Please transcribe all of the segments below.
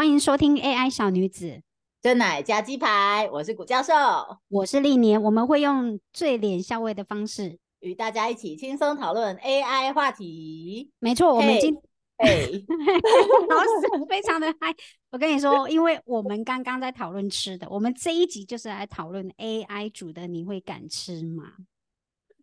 欢迎收听 AI 小女子，真奶加鸡排，我是古教授，我是历年，我们会用最脸笑味的方式与大家一起轻松讨论 AI 话题。没错，我们今哎，老师非常的嗨。我跟你说，因为我们刚刚在讨论吃的，我们这一集就是来讨论 AI 煮的，你会敢吃吗？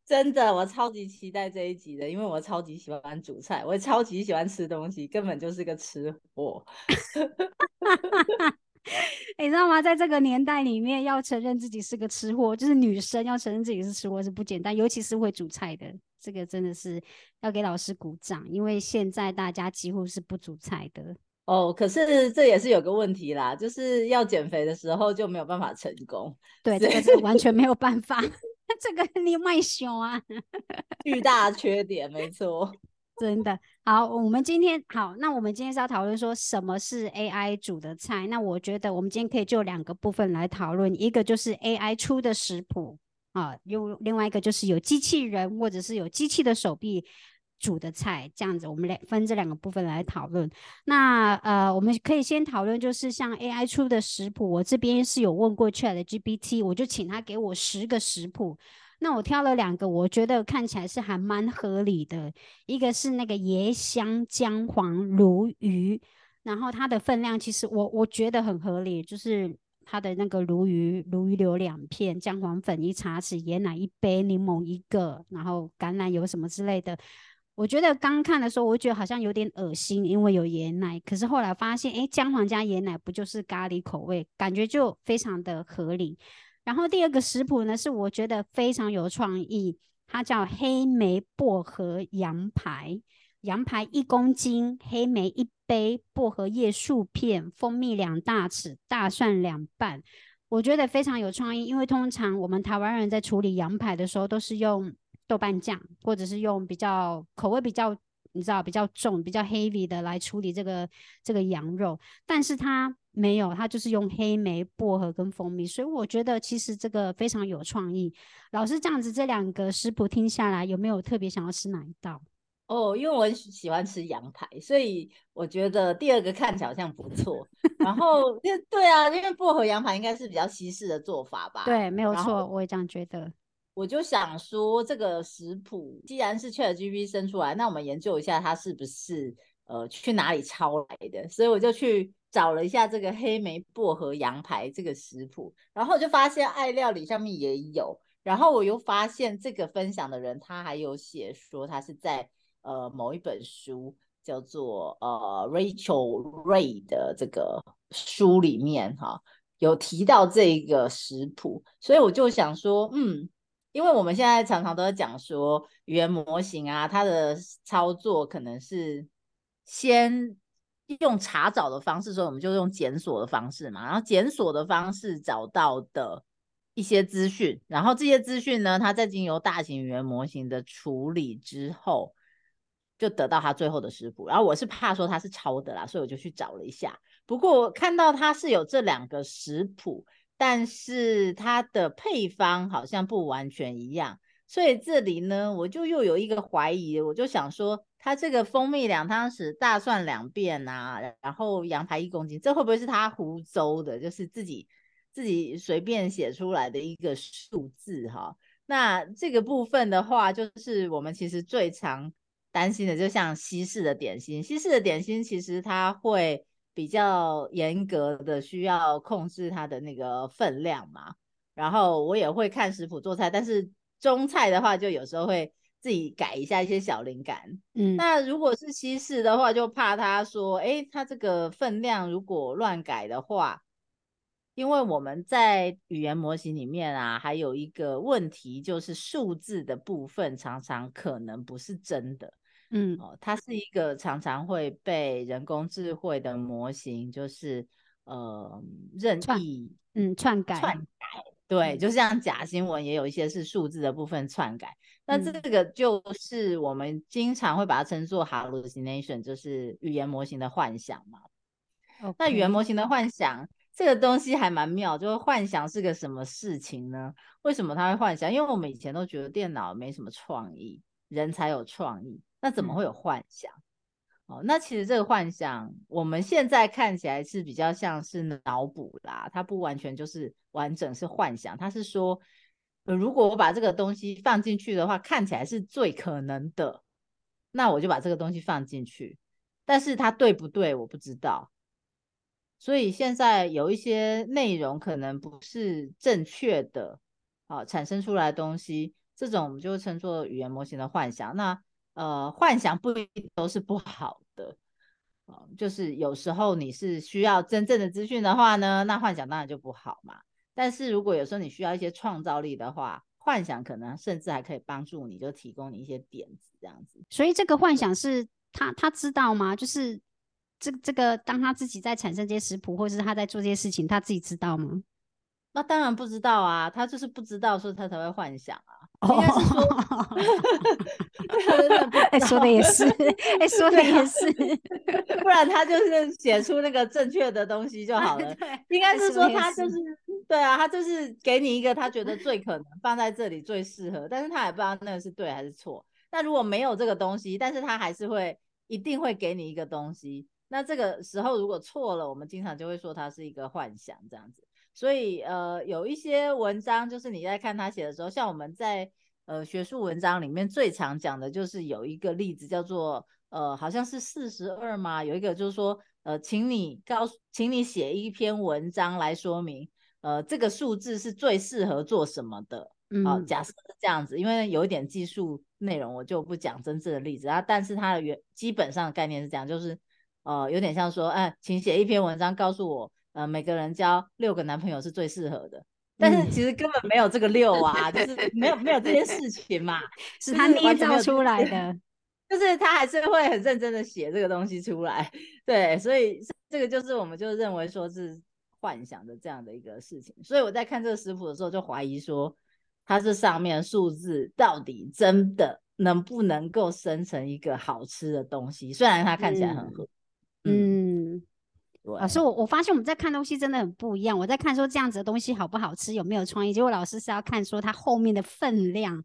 真的，我超级期待这一集的，因为我超级喜欢煮菜，我超级喜欢吃东西，根本就是个吃货。你知道吗？在这个年代里面，要承认自己是个吃货，就是女生要承认自己是吃货是不简单，尤其是会煮菜的，这个真的是要给老师鼓掌，因为现在大家几乎是不煮菜的。哦，可是这也是有个问题啦，就是要减肥的时候就没有办法成功。对，这个是完全没有办法。这个你卖熊啊，巨大缺点，没错，真的好。我们今天好，那我们今天是要讨论说什么是 AI 煮的菜。那我觉得我们今天可以就两个部分来讨论，一个就是 AI 出的食谱啊，用另外一个就是有机器人或者是有机器的手臂。煮的菜这样子，我们两分这两个部分来讨论。那呃，我们可以先讨论，就是像 AI 出的食谱，我这边是有问过 Chat GPT，我就请他给我十个食谱。那我挑了两个，我觉得看起来是还蛮合理的。一个是那个椰香姜黄鲈鱼，然后它的分量其实我我觉得很合理，就是它的那个鲈鱼，鲈鱼留两片，姜黄粉一茶匙，椰奶一杯，柠檬一个，然后橄榄油什么之类的。我觉得刚看的时候，我觉得好像有点恶心，因为有椰奶。可是后来发现，哎，姜黄加椰奶不就是咖喱口味，感觉就非常的合理。然后第二个食谱呢，是我觉得非常有创意，它叫黑莓薄荷羊排，羊排一公斤，黑莓一杯，薄荷叶数片，蜂蜜两大匙，大蒜两瓣。我觉得非常有创意，因为通常我们台湾人在处理羊排的时候，都是用。豆瓣酱，或者是用比较口味比较，你知道比较重、比较 heavy 的来处理这个这个羊肉，但是它没有，它就是用黑莓、薄荷跟蜂蜜，所以我觉得其实这个非常有创意。老师这样子，这两个食谱听下来，有没有特别想要吃哪一道？哦，因为我喜欢吃羊排，所以我觉得第二个看起来好像不错。然后，对啊，因为薄荷羊排应该是比较西式的做法吧？对，没有错，我也这样觉得。我就想说，这个食谱既然是 ChatGPT 生出来，那我们研究一下它是不是呃去哪里抄来的。所以我就去找了一下这个黑莓薄荷羊排这个食谱，然后就发现爱料理上面也有。然后我又发现这个分享的人他还有写说他是在呃某一本书叫做呃 Rachel Ray 的这个书里面哈有提到这个食谱，所以我就想说，嗯。因为我们现在常常都在讲说语言模型啊，它的操作可能是先用查找的方式，所以我们就用检索的方式嘛，然后检索的方式找到的一些资讯，然后这些资讯呢，它在经由大型语言模型的处理之后，就得到它最后的食谱。然后我是怕说它是抄的啦，所以我就去找了一下。不过我看到它是有这两个食谱。但是它的配方好像不完全一样，所以这里呢，我就又有一个怀疑，我就想说，它这个蜂蜜两汤匙，大蒜两片啊，然后羊排一公斤，这会不会是他胡诌的，就是自己自己随便写出来的一个数字哈？那这个部分的话，就是我们其实最常担心的，就像西式的点心，西式的点心其实它会。比较严格的需要控制它的那个分量嘛，然后我也会看食谱做菜，但是中菜的话就有时候会自己改一下一些小灵感。嗯，那如果是西式的话，就怕他说，哎，他这个分量如果乱改的话，因为我们在语言模型里面啊，还有一个问题就是数字的部分常常可能不是真的。嗯，哦，它是一个常常会被人工智慧的模型，就是呃任意嗯篡改篡改，对，就像假新闻也有一些是数字的部分篡改，那这个就是我们经常会把它称作 hallucination，就是语言模型的幻想嘛。那语言模型的幻想这个东西还蛮妙，就是幻想是个什么事情呢？为什么他会幻想？因为我们以前都觉得电脑没什么创意，人才有创意。那怎么会有幻想？哦，那其实这个幻想，我们现在看起来是比较像是脑补啦，它不完全就是完整是幻想，它是说，呃，如果我把这个东西放进去的话，看起来是最可能的，那我就把这个东西放进去，但是它对不对，我不知道。所以现在有一些内容可能不是正确的，啊，产生出来的东西，这种我们就称作语言模型的幻想。那呃，幻想不一定都是不好的，啊，就是有时候你是需要真正的资讯的话呢，那幻想当然就不好嘛。但是如果有时候你需要一些创造力的话，幻想可能甚至还可以帮助你，就提供你一些点子这样子。所以这个幻想是他他知道吗？就是这这个当他自己在产生这些食谱，或者是他在做这些事情，他自己知道吗？那当然不知道啊，他就是不知道，所以他才会幻想啊。应该是说，哎，说的也是，哎，说的也是，不然他就是写出那个正确的东西就好了。应该是说他就是，对啊，他就是给你一个他觉得最可能放在这里最适合，但是他也不知道那个是对还是错。那如果没有这个东西，但是他还是会一定会给你一个东西。那这个时候如果错了，我们经常就会说它是一个幻想这样子。所以，呃，有一些文章，就是你在看他写的时候，像我们在呃学术文章里面最常讲的，就是有一个例子叫做，呃，好像是四十二嘛，有一个就是说，呃，请你告诉，请你写一篇文章来说明，呃，这个数字是最适合做什么的。好，假设是这样子，因为有一点技术内容，我就不讲真正的例子啊。但是它的原基本上的概念是这样，就是，呃，有点像说，哎，请写一篇文章告诉我。呃，每个人交六个男朋友是最适合的，但是其实根本没有这个六啊，就是 没有没有这件事情嘛，是他捏造出来的，就是他还是会很认真的写这个东西出来，对，所以这个就是我们就认为说是幻想的这样的一个事情，所以我在看这个食谱的时候就怀疑说，它这上面数字到底真的能不能够生成一个好吃的东西，虽然它看起来很合，嗯。老师，我我发现我们在看东西真的很不一样。我在看说这样子的东西好不好吃，有没有创意。结果老师是要看说它后面的分量，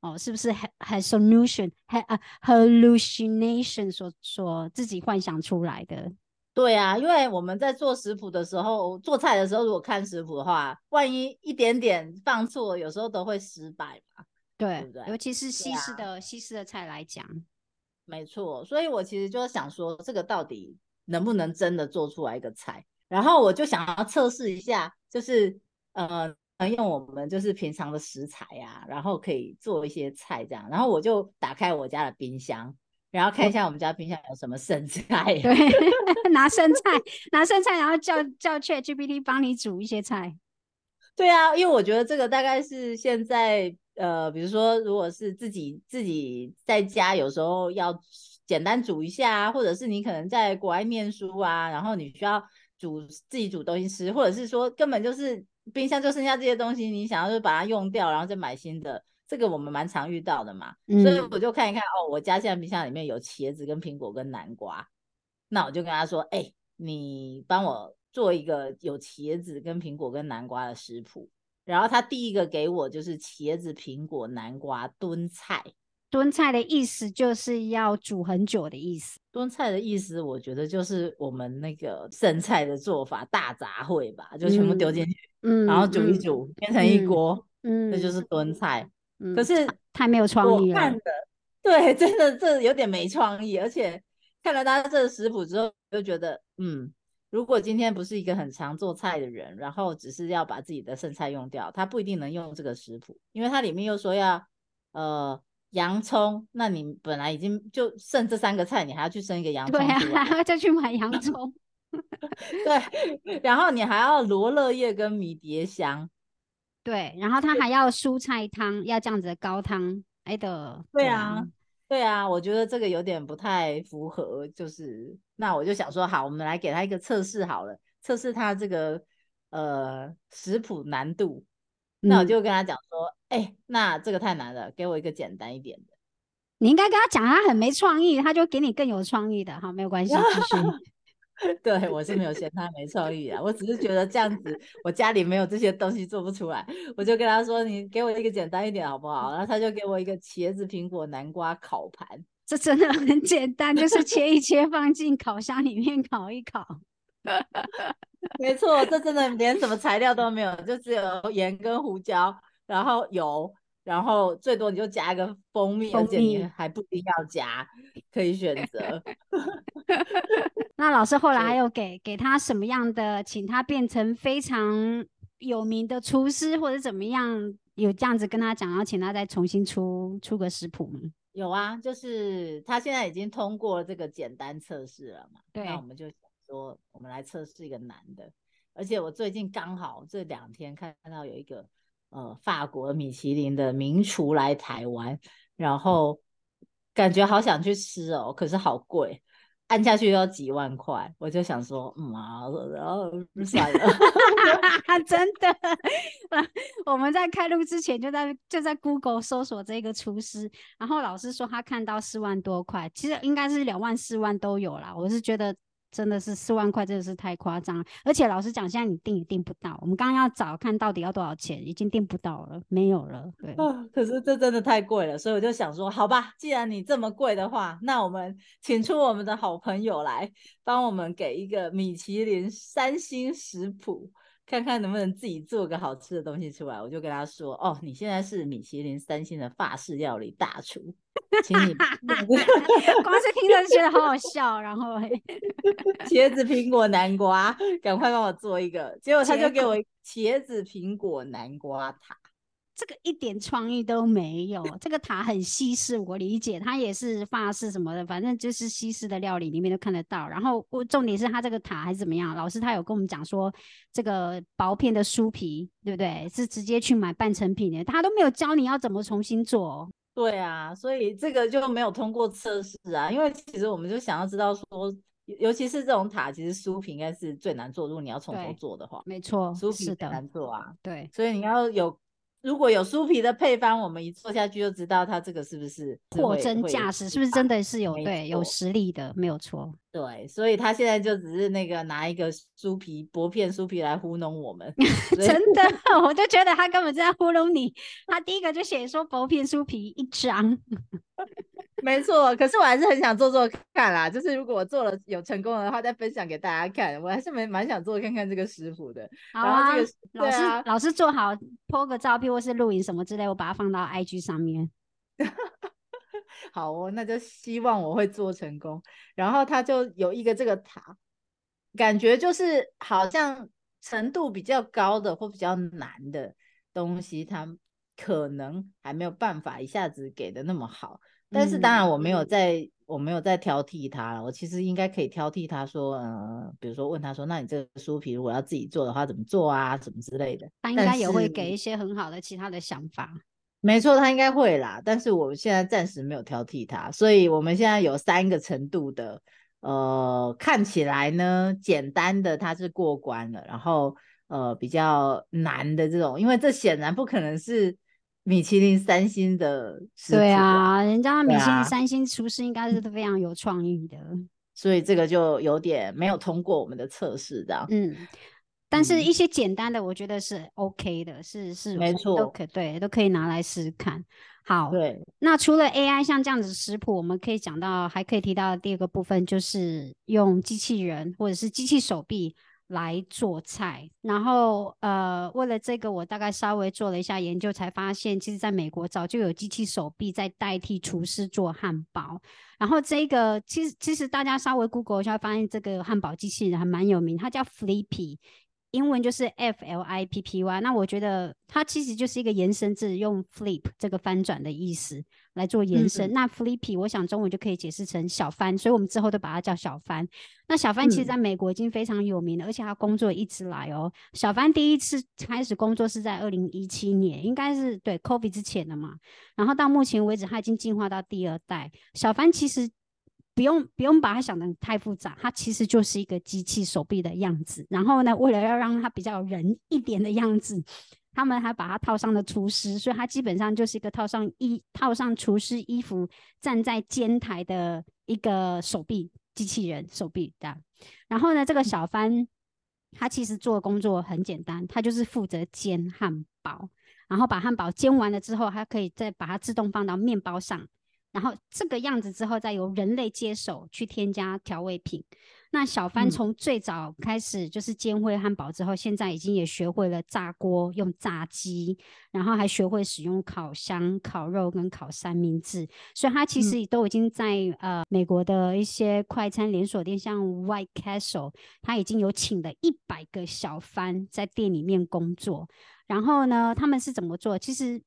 哦，是不是还还 solution 还啊 hallucination 所所自己幻想出来的？对啊，因为我们在做食谱的时候，做菜的时候，如果看食谱的话，万一一点点放错，有时候都会失败嘛。对，对对？尤其是西式的西式的菜来讲，没错。所以我其实就想说，这个到底。能不能真的做出来一个菜？然后我就想要测试一下，就是呃，用我们就是平常的食材呀，然后可以做一些菜这样。然后我就打开我家的冰箱，然后看一下我们家冰箱有什么剩菜。对，拿剩菜，拿剩菜，然后叫叫 Chat GPT 帮你煮一些菜。对啊，因为我觉得这个大概是现在呃，比如说如果是自己自己在家，有时候要。简单煮一下啊，或者是你可能在国外念书啊，然后你需要煮自己煮东西吃，或者是说根本就是冰箱就剩下这些东西，你想要就把它用掉，然后再买新的，这个我们蛮常遇到的嘛。所以我就看一看哦，我家现在冰箱里面有茄子、跟苹果、跟南瓜，那我就跟他说，哎，你帮我做一个有茄子、跟苹果、跟南瓜的食谱。然后他第一个给我就是茄子、苹果、南瓜炖菜。炖菜的意思就是要煮很久的意思。炖菜的意思，我觉得就是我们那个剩菜的做法，大杂烩吧，就全部丢进去，嗯，然后煮一煮，变成一锅，嗯，这就是炖菜。可是太没有创意了。看的，对，真的这有点没创意。而且看了他这个食谱之后，就觉得，嗯，如果今天不是一个很常做菜的人，然后只是要把自己的剩菜用掉，他不一定能用这个食谱，因为它里面又说要，呃。洋葱，那你本来已经就剩这三个菜，你还要去生一个洋葱，对啊，还要再去买洋 葱，对，然后你还要罗勒叶跟迷迭香，对，然后他还要蔬菜汤，要这样子的高汤，哎的，对啊，对啊，我觉得这个有点不太符合，就是那我就想说，好，我们来给他一个测试好了，测试他这个呃食谱难度。那我就跟他讲说，哎，那这个太难了，给我一个简单一点的。你应该跟他讲，他很没创意，他就给你更有创意的。好，没有关系，继续。对我是没有嫌他没创意啊，我只是觉得这样子，我家里没有这些东西做不出来，我就跟他说，你给我一个简单一点好不好？然后他就给我一个茄子、苹果、南瓜烤盘。这真的很简单，就是切一切放进烤箱里面烤一烤。没错，这真的连什么材料都没有，就只有盐跟胡椒，然后油，然后最多你就加一个蜂蜜，而且你还不一定要加，可以选择。那老师后来还有给给他什么样的，请他变成非常有名的厨师，或者怎么样？有这样子跟他讲，然后请他再重新出出个食谱吗？有啊，就是他现在已经通过这个简单测试了嘛。对，那我们就想说，我们来测试一个难的。而且我最近刚好这两天看到有一个呃法国米其林的名厨来台湾，然后感觉好想去吃哦，可是好贵。按下去要几万块，我就想说，嗯啊，然后算了，真的。我们在开录之前就在就在 Google 搜索这个厨师，然后老师说他看到四万多块，其实应该是两万四万都有啦。我是觉得。真的是四万块，真的是太夸张。而且老实讲，现在你订也订不到。我们刚刚要找看到底要多少钱，已经订不到了，没有了。对啊，可是这真的太贵了，所以我就想说，好吧，既然你这么贵的话，那我们请出我们的好朋友来帮我们给一个米其林三星食谱。看看能不能自己做个好吃的东西出来，我就跟他说：“哦，你现在是米其林三星的法式料理大厨，请你 光是听着觉得好好笑。”然后 茄子、苹果、南瓜，赶快帮我做一个。结果他就给我茄子、苹果、南瓜塔。这个一点创意都没有，这个塔很西式，我理解，它也是法式什么的，反正就是西式的料理里面都看得到。然后我重点是它这个塔还是怎么样？老师他有跟我们讲说，这个薄片的酥皮，对不对？是直接去买半成品的，他都没有教你要怎么重新做。对啊，所以这个就没有通过测试啊。因为其实我们就想要知道说，尤其是这种塔，其实书皮应该是最难做，如果你要从头做的话，没错，书皮很难做啊。对，所以你要有。如果有酥皮的配方，我们一做下去就知道它这个是不是货真价实，是不是真的是有对有实力的，没有错。对，所以他现在就只是那个拿一个酥皮薄片酥皮来糊弄我们，真的，我就觉得他根本在糊弄你。他第一个就写说薄片酥皮一张。没错，可是我还是很想做做看啦。就是如果我做了有成功的话，再分享给大家看。我还是蛮蛮想做看看这个师傅的。好啊，老师老师做好，po 个照片或是录影什么之类，我把它放到 IG 上面。好哦，那就希望我会做成功。然后他就有一个这个塔，感觉就是好像程度比较高的或比较难的东西，他可能还没有办法一下子给的那么好。但是当然我没有在，我没有在挑剔他了。我其实应该可以挑剔他说，呃，比如说问他说，那你这个书皮如果要自己做的话，怎么做啊？什么之类的。他应该也会给一些很好的其他的想法。没错，他应该会啦。但是我现在暂时没有挑剔他，所以我们现在有三个程度的，呃，看起来呢简单的他是过关了，然后呃比较难的这种，因为这显然不可能是。米其林三星的，对啊，人家米其林三星厨师应该是非常有创意的，所以这个就有点没有通过我们的测试，这样。嗯，但是一些简单的，我觉得是 OK 的，是是没错，都可对，都可以拿来试试看。好，对。那除了 AI 像这样子食谱，我们可以讲到，还可以提到第二个部分，就是用机器人或者是机器手臂。来做菜，然后呃，为了这个，我大概稍微做了一下研究，才发现，其实在美国早就有机器手臂在代替厨师做汉堡。然后这个，其实其实大家稍微 Google 一下，发现这个汉堡机器人还蛮有名，它叫 Flippy。英文就是 F L I P P Y，那我觉得它其实就是一个延伸字，用 flip 这个翻转的意思来做延伸。那 flippy，我想中文就可以解释成小帆，所以我们之后都把它叫小帆。那小帆其实在美国已经非常有名了，而且他工作一直来哦。小帆第一次开始工作是在二零一七年，应该是对 COVID 之前的嘛。然后到目前为止，他已经进化到第二代。小帆其实。不用不用把它想的太复杂，它其实就是一个机器手臂的样子。然后呢，为了要让它比较人一点的样子，他们还把它套上了厨师，所以它基本上就是一个套上衣、套上厨师衣服，站在煎台的一个手臂机器人手臂的。然后呢，这个小帆他其实做的工作很简单，他就是负责煎汉堡，然后把汉堡煎完了之后，还可以再把它自动放到面包上。然后这个样子之后再由人类接手去添加调味品。那小帆嗯从最早开始就是煎烩汉堡之后，现在已经也学会了炸锅用炸鸡，然后还学会使用烤箱烤肉跟烤三明治，所以他其实都已经在、呃美国的一些快餐连锁店，像 White Castle，他已经有请了一百个小帆在店里面工作。然后呢，他们是怎么做？其实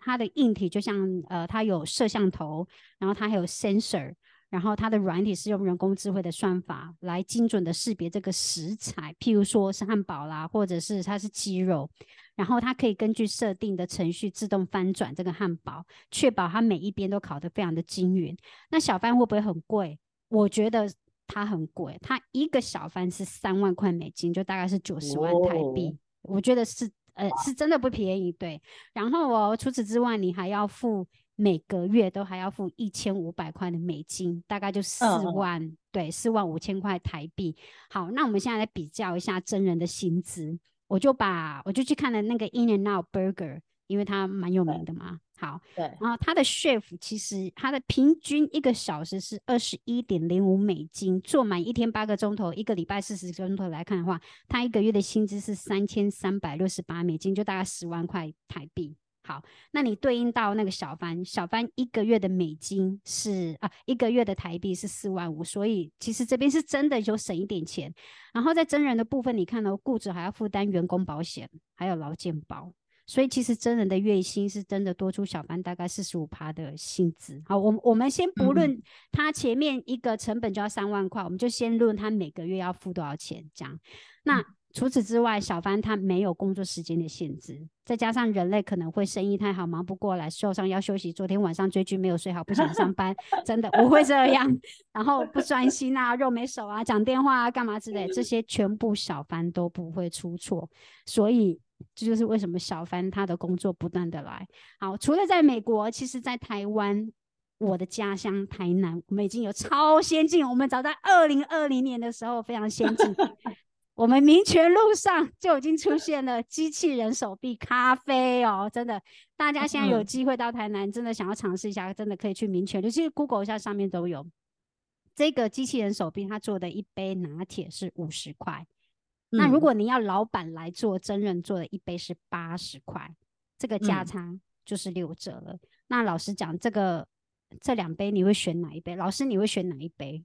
它的硬体就像呃，它有摄像头，然后它还有 sensor，然后它的软体是用人工智慧的算法来精准的识别这个食材，譬如说是汉堡啦，或者是它是鸡肉，然后它可以根据设定的程序自动翻转这个汉堡，确保它每一边都烤得非常的均匀。那小贩会不会很贵？我觉得它很贵，它一个小贩是三万块美金，就大概是九十万台币。哦我觉得是呃是真的不便宜，对。然后哦，除此之外，你还要付每个月都还要付一千五百块的美金，大概就四万对，四万五千块台币。好，那我们现在来比较一下真人的薪资，我就把我就去看了那个 In and Out Burger，因为它蛮有名的嘛。好，对，然后他的 shift 其实他的平均一个小时是二十一点零五美金，做满一天八个钟头，一个礼拜四十个钟头来看的话，他一个月的薪资是三千三百六十八美金，就大概十万块台币。好，那你对应到那个小帆，小帆一个月的美金是啊，一个月的台币是四万五，所以其实这边是真的有省一点钱。然后在真人的部分，你看到雇主还要负担员工保险，还有劳健保。所以其实真人的月薪是真的多出小班大概四十五趴的薪资。好，我们我们先不论他前面一个成本就要三万块，我们就先论他每个月要付多少钱这样。那除此之外，小帆他没有工作时间的限制，再加上人类可能会生意太好忙不过来，受伤要休息。昨天晚上追剧没有睡好，不想上班，真的 我会这样。然后不专心啊，肉没手啊，讲电话啊，干嘛之类，这些全部小帆都不会出错。所以这就是为什么小帆他的工作不断的来。好，除了在美国，其实在台湾，我的家乡台南，我们已经有超先进，我们早在二零二零年的时候非常先进。我们民权路上就已经出现了机器人手臂咖啡哦，真的，大家现在有嗯机会到台南，真的想要尝试一下，真的可以去民权路，其实 Google 一下上面都有。这个机器人手臂，它做的一杯拿铁是五十块，那如嗯果你要老板来做，真人做的一杯是八十块，这个价嗯差就是六折了。那老实讲，这个这两杯你会选哪一杯？老师你会选哪一杯？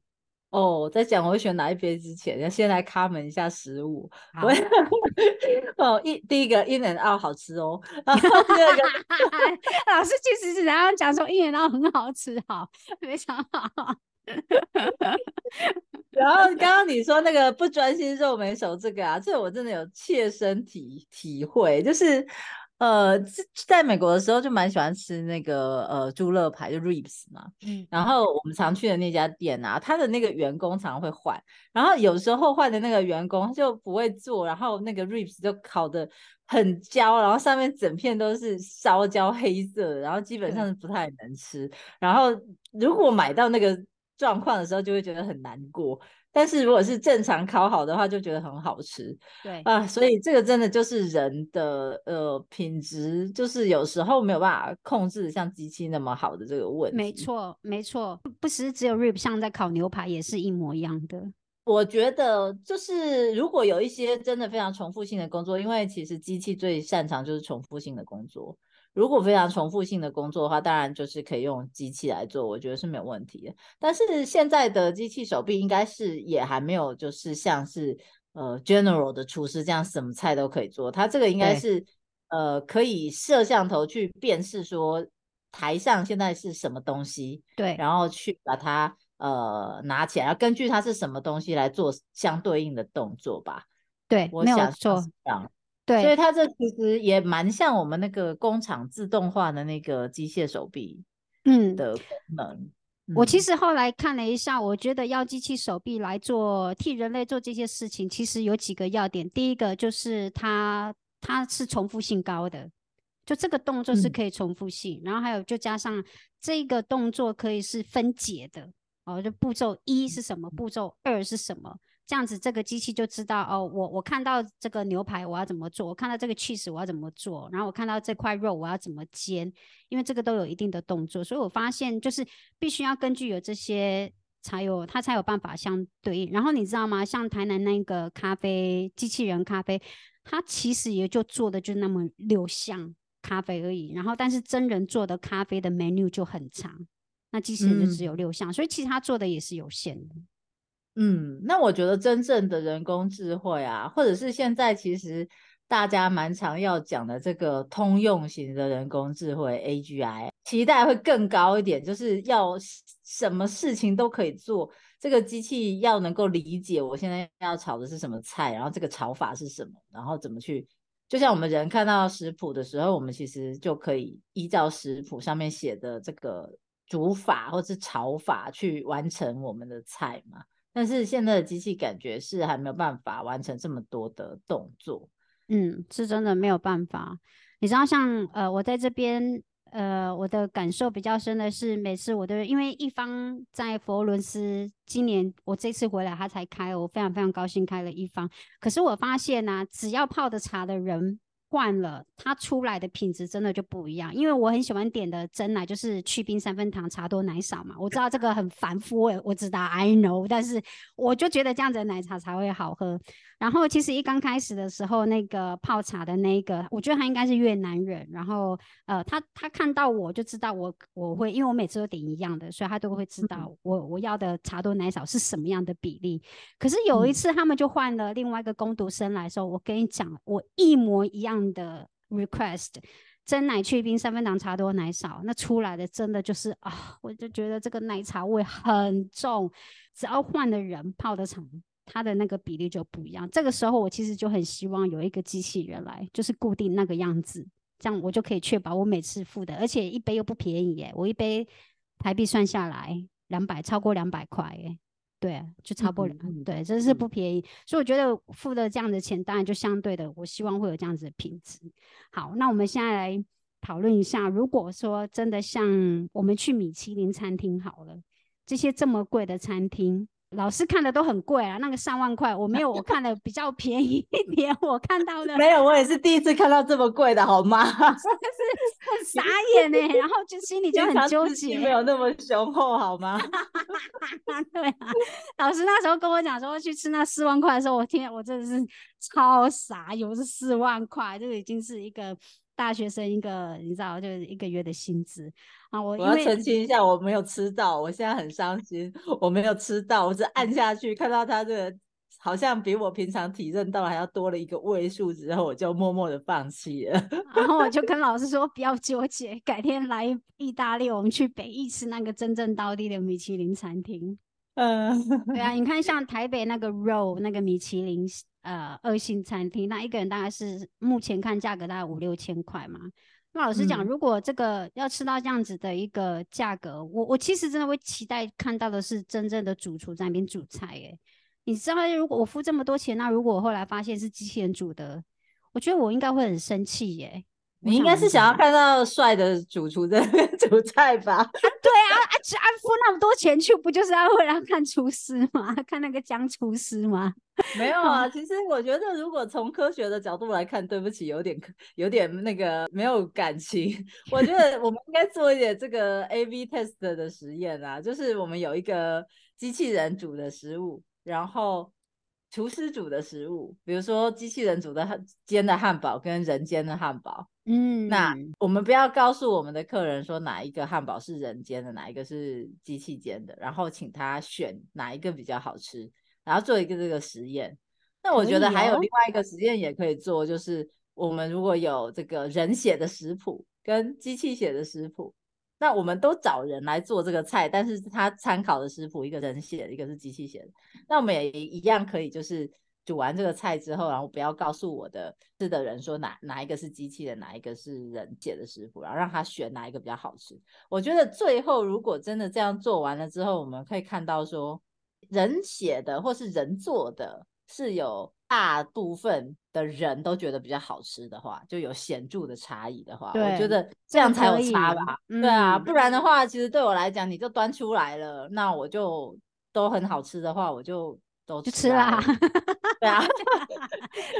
哦，在讲我会选哪一杯之前，要先来卡门一下食物。我 哦，一第一个 In and Out 好吃哦，然后第二个 老师其实是然后讲说一人二很好吃，好，非常好。然后刚刚你说那个不专心肉没熟这个啊，这我真的有切身体体会，就是呃，在在美国的时候就蛮喜欢吃那个呃猪肋排，就 ribs 嘛。嗯，然后我们常去的那家店啊，他的那个员工常会换，然后有时候换的那个员工就不会做，然后那个 ribs 就烤的很焦，然后上面整片都是烧焦黑色的，然后基本上是不太能吃。然后如果买到那个状况的时候，就会觉得很难过。但是如果是正常烤好的话，就觉得很好吃对，啊。所以这个真的就是人的呃品质，就是有时候没有办法控制像机器那么好的这个问题。没错，没错，不不是只有 rib，像在烤牛排也是一模一样的。我觉得就是如果有一些真的非常重复性的工作，因为其实机器最擅长就是重复性的工作。如果非常重复性的工作的话，当然就是可以用机器来做，我觉得是没有问题的。但是现在的机器手臂应该是也还没有，就是像是呃 General 的厨师这样什么菜都可以做。它这个应该是呃可以摄像头去辨识说台上现在是什么东西，对，然后去把它呃拿起来，然后根据它是什么东西来做相对应的动作吧。对，没有我想象错是，这样，对，所以它这其实也蛮像我们那个工厂自动化的那个机械手臂嗯，的功能。我其嗯实后来看了一下，我觉得要机器手臂来做替人类做这些事情，其实有几个要点。第一个就是它它是重复性高的，就这个动作是嗯可以重复性，然后还有就加上这个动作可以是分解的哦，就步骤一是什么，步骤二是什么，这样子这个机器就知道哦，我我看到这个牛排我要怎么做，我看到这个 cheese 我要怎么做，然后我看到这块肉我要怎么煎，因为这个都有一定的动作，所以我发现就是必须要根据有这些才有它才有办法相对应。然后你知道吗？像台南那个咖啡机器人咖啡，它其实也就做的就那么六项咖啡而已，然后但是真人做的咖啡的 menu 就很长，那机器人就只有六项，所以其实它做的也是有限的。嗯，那我觉得真正的人工智慧啊，或者是现在其实大家蛮常要讲的这个通用型的人工智慧 AGI，期待会更高一点，就是要什么事情都可以做，这个机器要能够理解我现在要炒的是什么菜，然后这个炒法是什么，然后怎么去，就像我们人看到食谱的时候，我们其实就可以依照食谱上面写的这个煮法或是炒法去完成我们的菜嘛。但是现在的机器感觉是还没有办法完成这么多的动作，嗯，是真的没有办法。你知道，像呃，我在这边，呃，我的感受比较深的是，每次我都因为一方在佛罗伦斯，今年我这次回来他才开，我非常非常高兴开了一方。可是我发现呢，只要泡的茶的人。换了，它出来的品质真的就不一样。因为我很喜欢点的真奶，就是去冰三分糖，茶多奶少嘛。我知道这个很繁复，我我知道，I know，但是我就觉得这样子的奶茶才会好喝。然后其实一刚开始的时候，那个泡茶的那个，我觉得他应该是越南人。然后呃，他他看到我就知道我我会，因为我每次都点一样的，所以他都会知道我我要的茶多奶少是什么样的比例。可是有一次他们就换了另外一个工读生来说，我跟你讲，我一模一样的 request，真奶去冰三分糖茶多奶少，那出来的真的就是啊，我就觉得这个奶茶味很重，只要换的人泡的厂。它的那个比例就不一样。这个时候，我其实就很希望有一个机器人来，就是固定那个样子，这样我就可以确保我每次付的，而且一杯又不便宜耶。我一杯台币算下来两百，超过两百块耶。对，就超过两，对，真是不便宜。所以我觉得付的这样的钱，当然就相对的，我希望会有这样子的品质。好，那我们现在来讨论一下，如果说真的像我们去米其林餐厅好了，这些这么贵的餐厅。老师看的都很贵啊，那个上万块，我没有，我看的比较便宜一点。我看到的没有，我也是第一次看到这么贵的，好吗？真 是很傻眼呢，然后就心里就很纠结，没有那么雄厚，好吗？对啊，老师那时候跟我讲说去吃那四万块的时候，我天我真的是超傻，有是四万块，这个已经是一个。大学生一个，你知道，就是一个月的薪资啊。我我要澄清一下，我没有吃到，我现在很伤心，我没有吃到，我只按下去看到他这个好像比我平常体认到还要多了一个位数之后，我就默默的放弃了。然后我就跟 老师说不要纠结，改天来意大利，我们去北意吃那个真正当地的米其林餐厅。嗯，对啊，你看像台北那个 roll 那个米其林。呃，二星餐厅，那一个人大概是目前看价格大概五六千块嘛。那老实讲，如果这个要吃到这样子的一个价格，我我其实真的会期待看到的是真正的主厨在那边煮菜。哎，你知道，如果我付这么多钱，那如果我后来发现是机器人煮的，我觉得我应该会很生气耶。你应该是想要看到帅的主厨在 煮菜吧？对啊，啊，啊，付那么多钱去，不就是要为了看厨师吗？看那个江厨师吗？没有啊，其实我觉得，如果从科学的角度来看，对不起，有点有点那个没有感情。我觉得我们应该做一点这个 A/B test 的实验啊，就是我们有一个机器人煮的食物，然后。厨师煮的食物，比如说机器人煮的煎的汉堡跟人煎的汉堡，嗯，那我们不要告诉我们的客人说哪一个汉堡是人煎的，哪一个是机器煎的，然后请他选哪一个比较好吃，然后做一个这个实验。那我觉得还有另外一个实验也可以做，就是我们如果有这个人写的食谱跟机器写的食谱。那我们都找人来做这个菜，但是他参考的食谱，一个人写的，一个是机器写的。那我们也一样可以，就是煮完这个菜之后，然后不要告诉我的吃的人说哪哪一个是机器的，哪一个是人写的食谱，然后让他选哪一个比较好吃。我觉得最后如果真的这样做完了之后，我们可以看到说，人写的或是人做的是有。大部分的人都觉得比较好吃的话，就有显著的差异的话，我觉得这样才有差吧。对啊，不然的话，其实对我来讲，你就端出来了，那我就都很好吃的话，我就都就吃啦。对啊，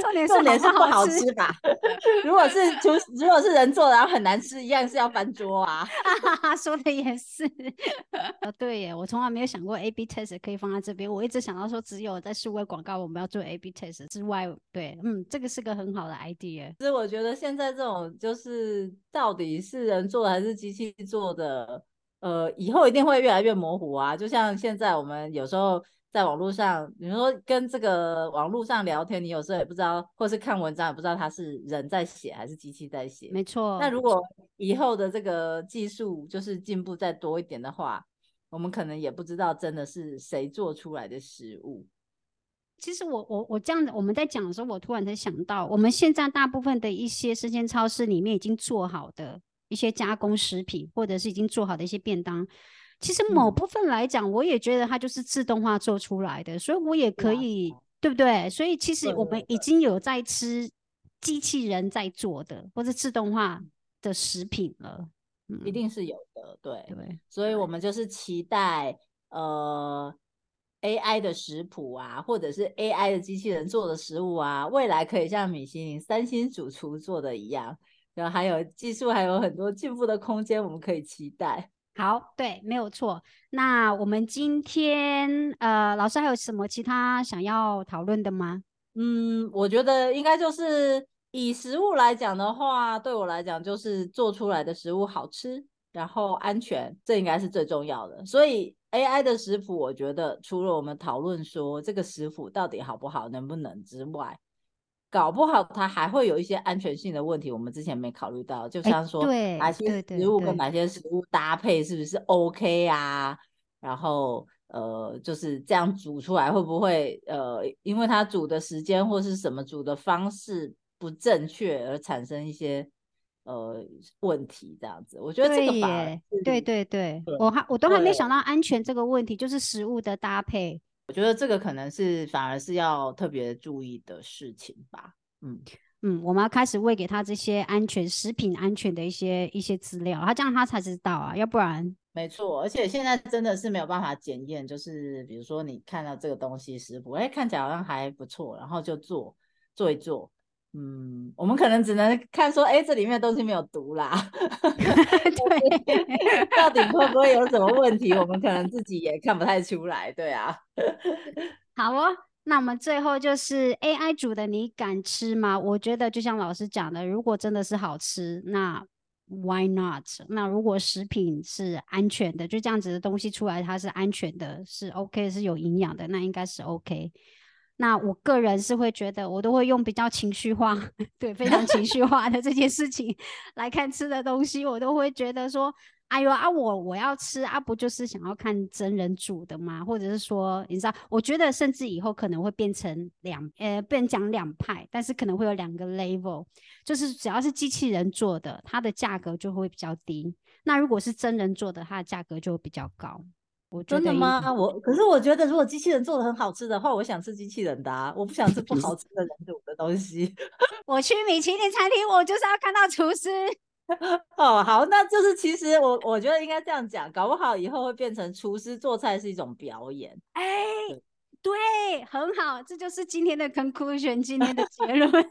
重点重点是不好吃吧？如果是厨，如果是人做的，然后很难吃，一样是要翻桌啊。说的也是，哦对耶，我从来没有想过 A B test 可以放在这边，我一直想到说只有在数位广告我们要做 A B test 之外，对，嗯，这个是个很好的 idea。其实我觉得现在这种就是到底是人做的还是机器做的，呃，以后一定会越来越模糊啊。就像现在我们有时候。在网络上，比如说跟这个网络上聊天，你有时候也不知道，或是看文章也不知道他是人在写还是机器在写。没错。那如果以后的这个技术就是进步再多一点的话，我们可能也不知道真的是谁做出来的食物。其实我我我这样子，我们在讲的时候，我突然才想到，我们现在大部分的一些生鲜超市里面已经做好的一些加工食品，或者是已经做好的一些便当。其实某部分来讲，我也觉得它就是自动化做出来的，所以我也可以，对不对？所以其实我们已经有在吃机器人在做的或者自动化的食品了，一定是有的，对对。所以我们就是期待呃 AI 的食谱啊，或者是 AI 的机器人做的食物啊，未来可以像米其林三星主厨做的一样，然后还有技术还有很多进步的空间，我们可以期待。好，对，没有错。那我们今天，呃，老师还有什么其他想要讨论的吗？嗯，我觉得应该就是以食物来讲的话，对我来讲就是做出来的食物好吃，然后安全，这应该是最重要的。所以 AI 的食谱，我觉得除了我们讨论说这个食谱到底好不好、能不能之外，搞不好它还会有一些安全性的问题，我们之前没考虑到，就像说哪些食物跟哪些食物搭配是不是 OK 啊？然后呃，就是这样煮出来会不会呃，因为它煮的时间或是什么煮的方式不正确而产生一些呃问题？这样子，我觉得这个反对对对，我还我都还没想到安全这个问题，就是食物的搭配。我觉得这个可能是反而是要特别注意的事情吧。嗯嗯，我们要开始喂给他这些安全食品安全的一些一些资料，他这样他才知道啊，要不然没错。而且现在真的是没有办法检验，就是比如说你看到这个东西食谱，哎，看起来好像还不错，然后就做做一做。嗯，我们可能只能看说，哎，这里面的东西没有毒啦。对，到底会不会有什么问题？我们可能自己也看不太出来。对啊。好哦，那我们最后就是 AI 煮的，你敢吃吗？我觉得就像老师讲的，如果真的是好吃，那 Why not？那如果食品是安全的，就这样子的东西出来，它是安全的，是 OK，是有营养的，那应该是 OK。那我个人是会觉得，我都会用比较情绪化，对，非常情绪化的这件事情来看吃的东西，我都会觉得说，哎呦啊，我我要吃啊，不就是想要看真人煮的吗？或者是说，你知道，我觉得甚至以后可能会变成两，呃，变讲两派，但是可能会有两个 level，就是只要是机器人做的，它的价格就会比较低；那如果是真人做的，它的价格就会比较高。真的吗？我可是我觉得，如果机器人做的很好吃的话，我想吃机器人的，啊，我不想吃不好吃的人煮的东西。我去米其林餐厅，我就是要看到厨师。哦，好，那就是其实我我觉得应该这样讲，搞不好以后会变成厨师做菜是一种表演。哎。对，很好，这就是今天的 conclusion，今天的结论。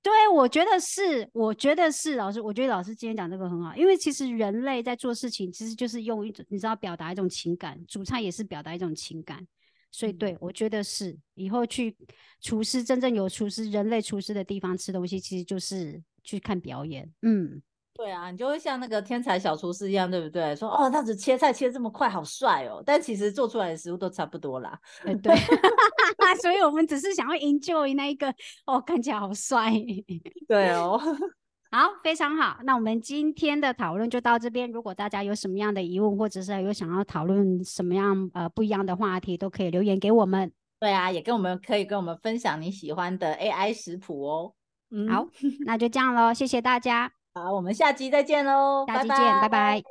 对，我觉得是，我觉得是老师，我觉得老师今天讲这个很好，因为其实人类在做事情，其实就是用一种，你知道，表达一种情感，煮菜也是表达一种情感，所以对我觉得是，以后去厨师真正有厨师，人类厨师的地方吃东西，其实就是去看表演，嗯。对啊，你就会像那个天才小厨师一样，对不对？说哦，他只切菜切这么快，好帅哦！但其实做出来的食物都差不多啦。对，所以我们只是想要 enjoy 那一个哦，看起来好帅。对哦，好，非常好。那我们今天的讨论就到这边。如果大家有什么样的疑问，或者是有想要讨论什么样呃不一样的话题，都可以留言给我们。对啊，也跟我们可以跟我们分享你喜欢的 AI 食谱哦。嗯，好，那就这样喽，谢谢大家。好，我们下期再见喽！下期见，拜拜。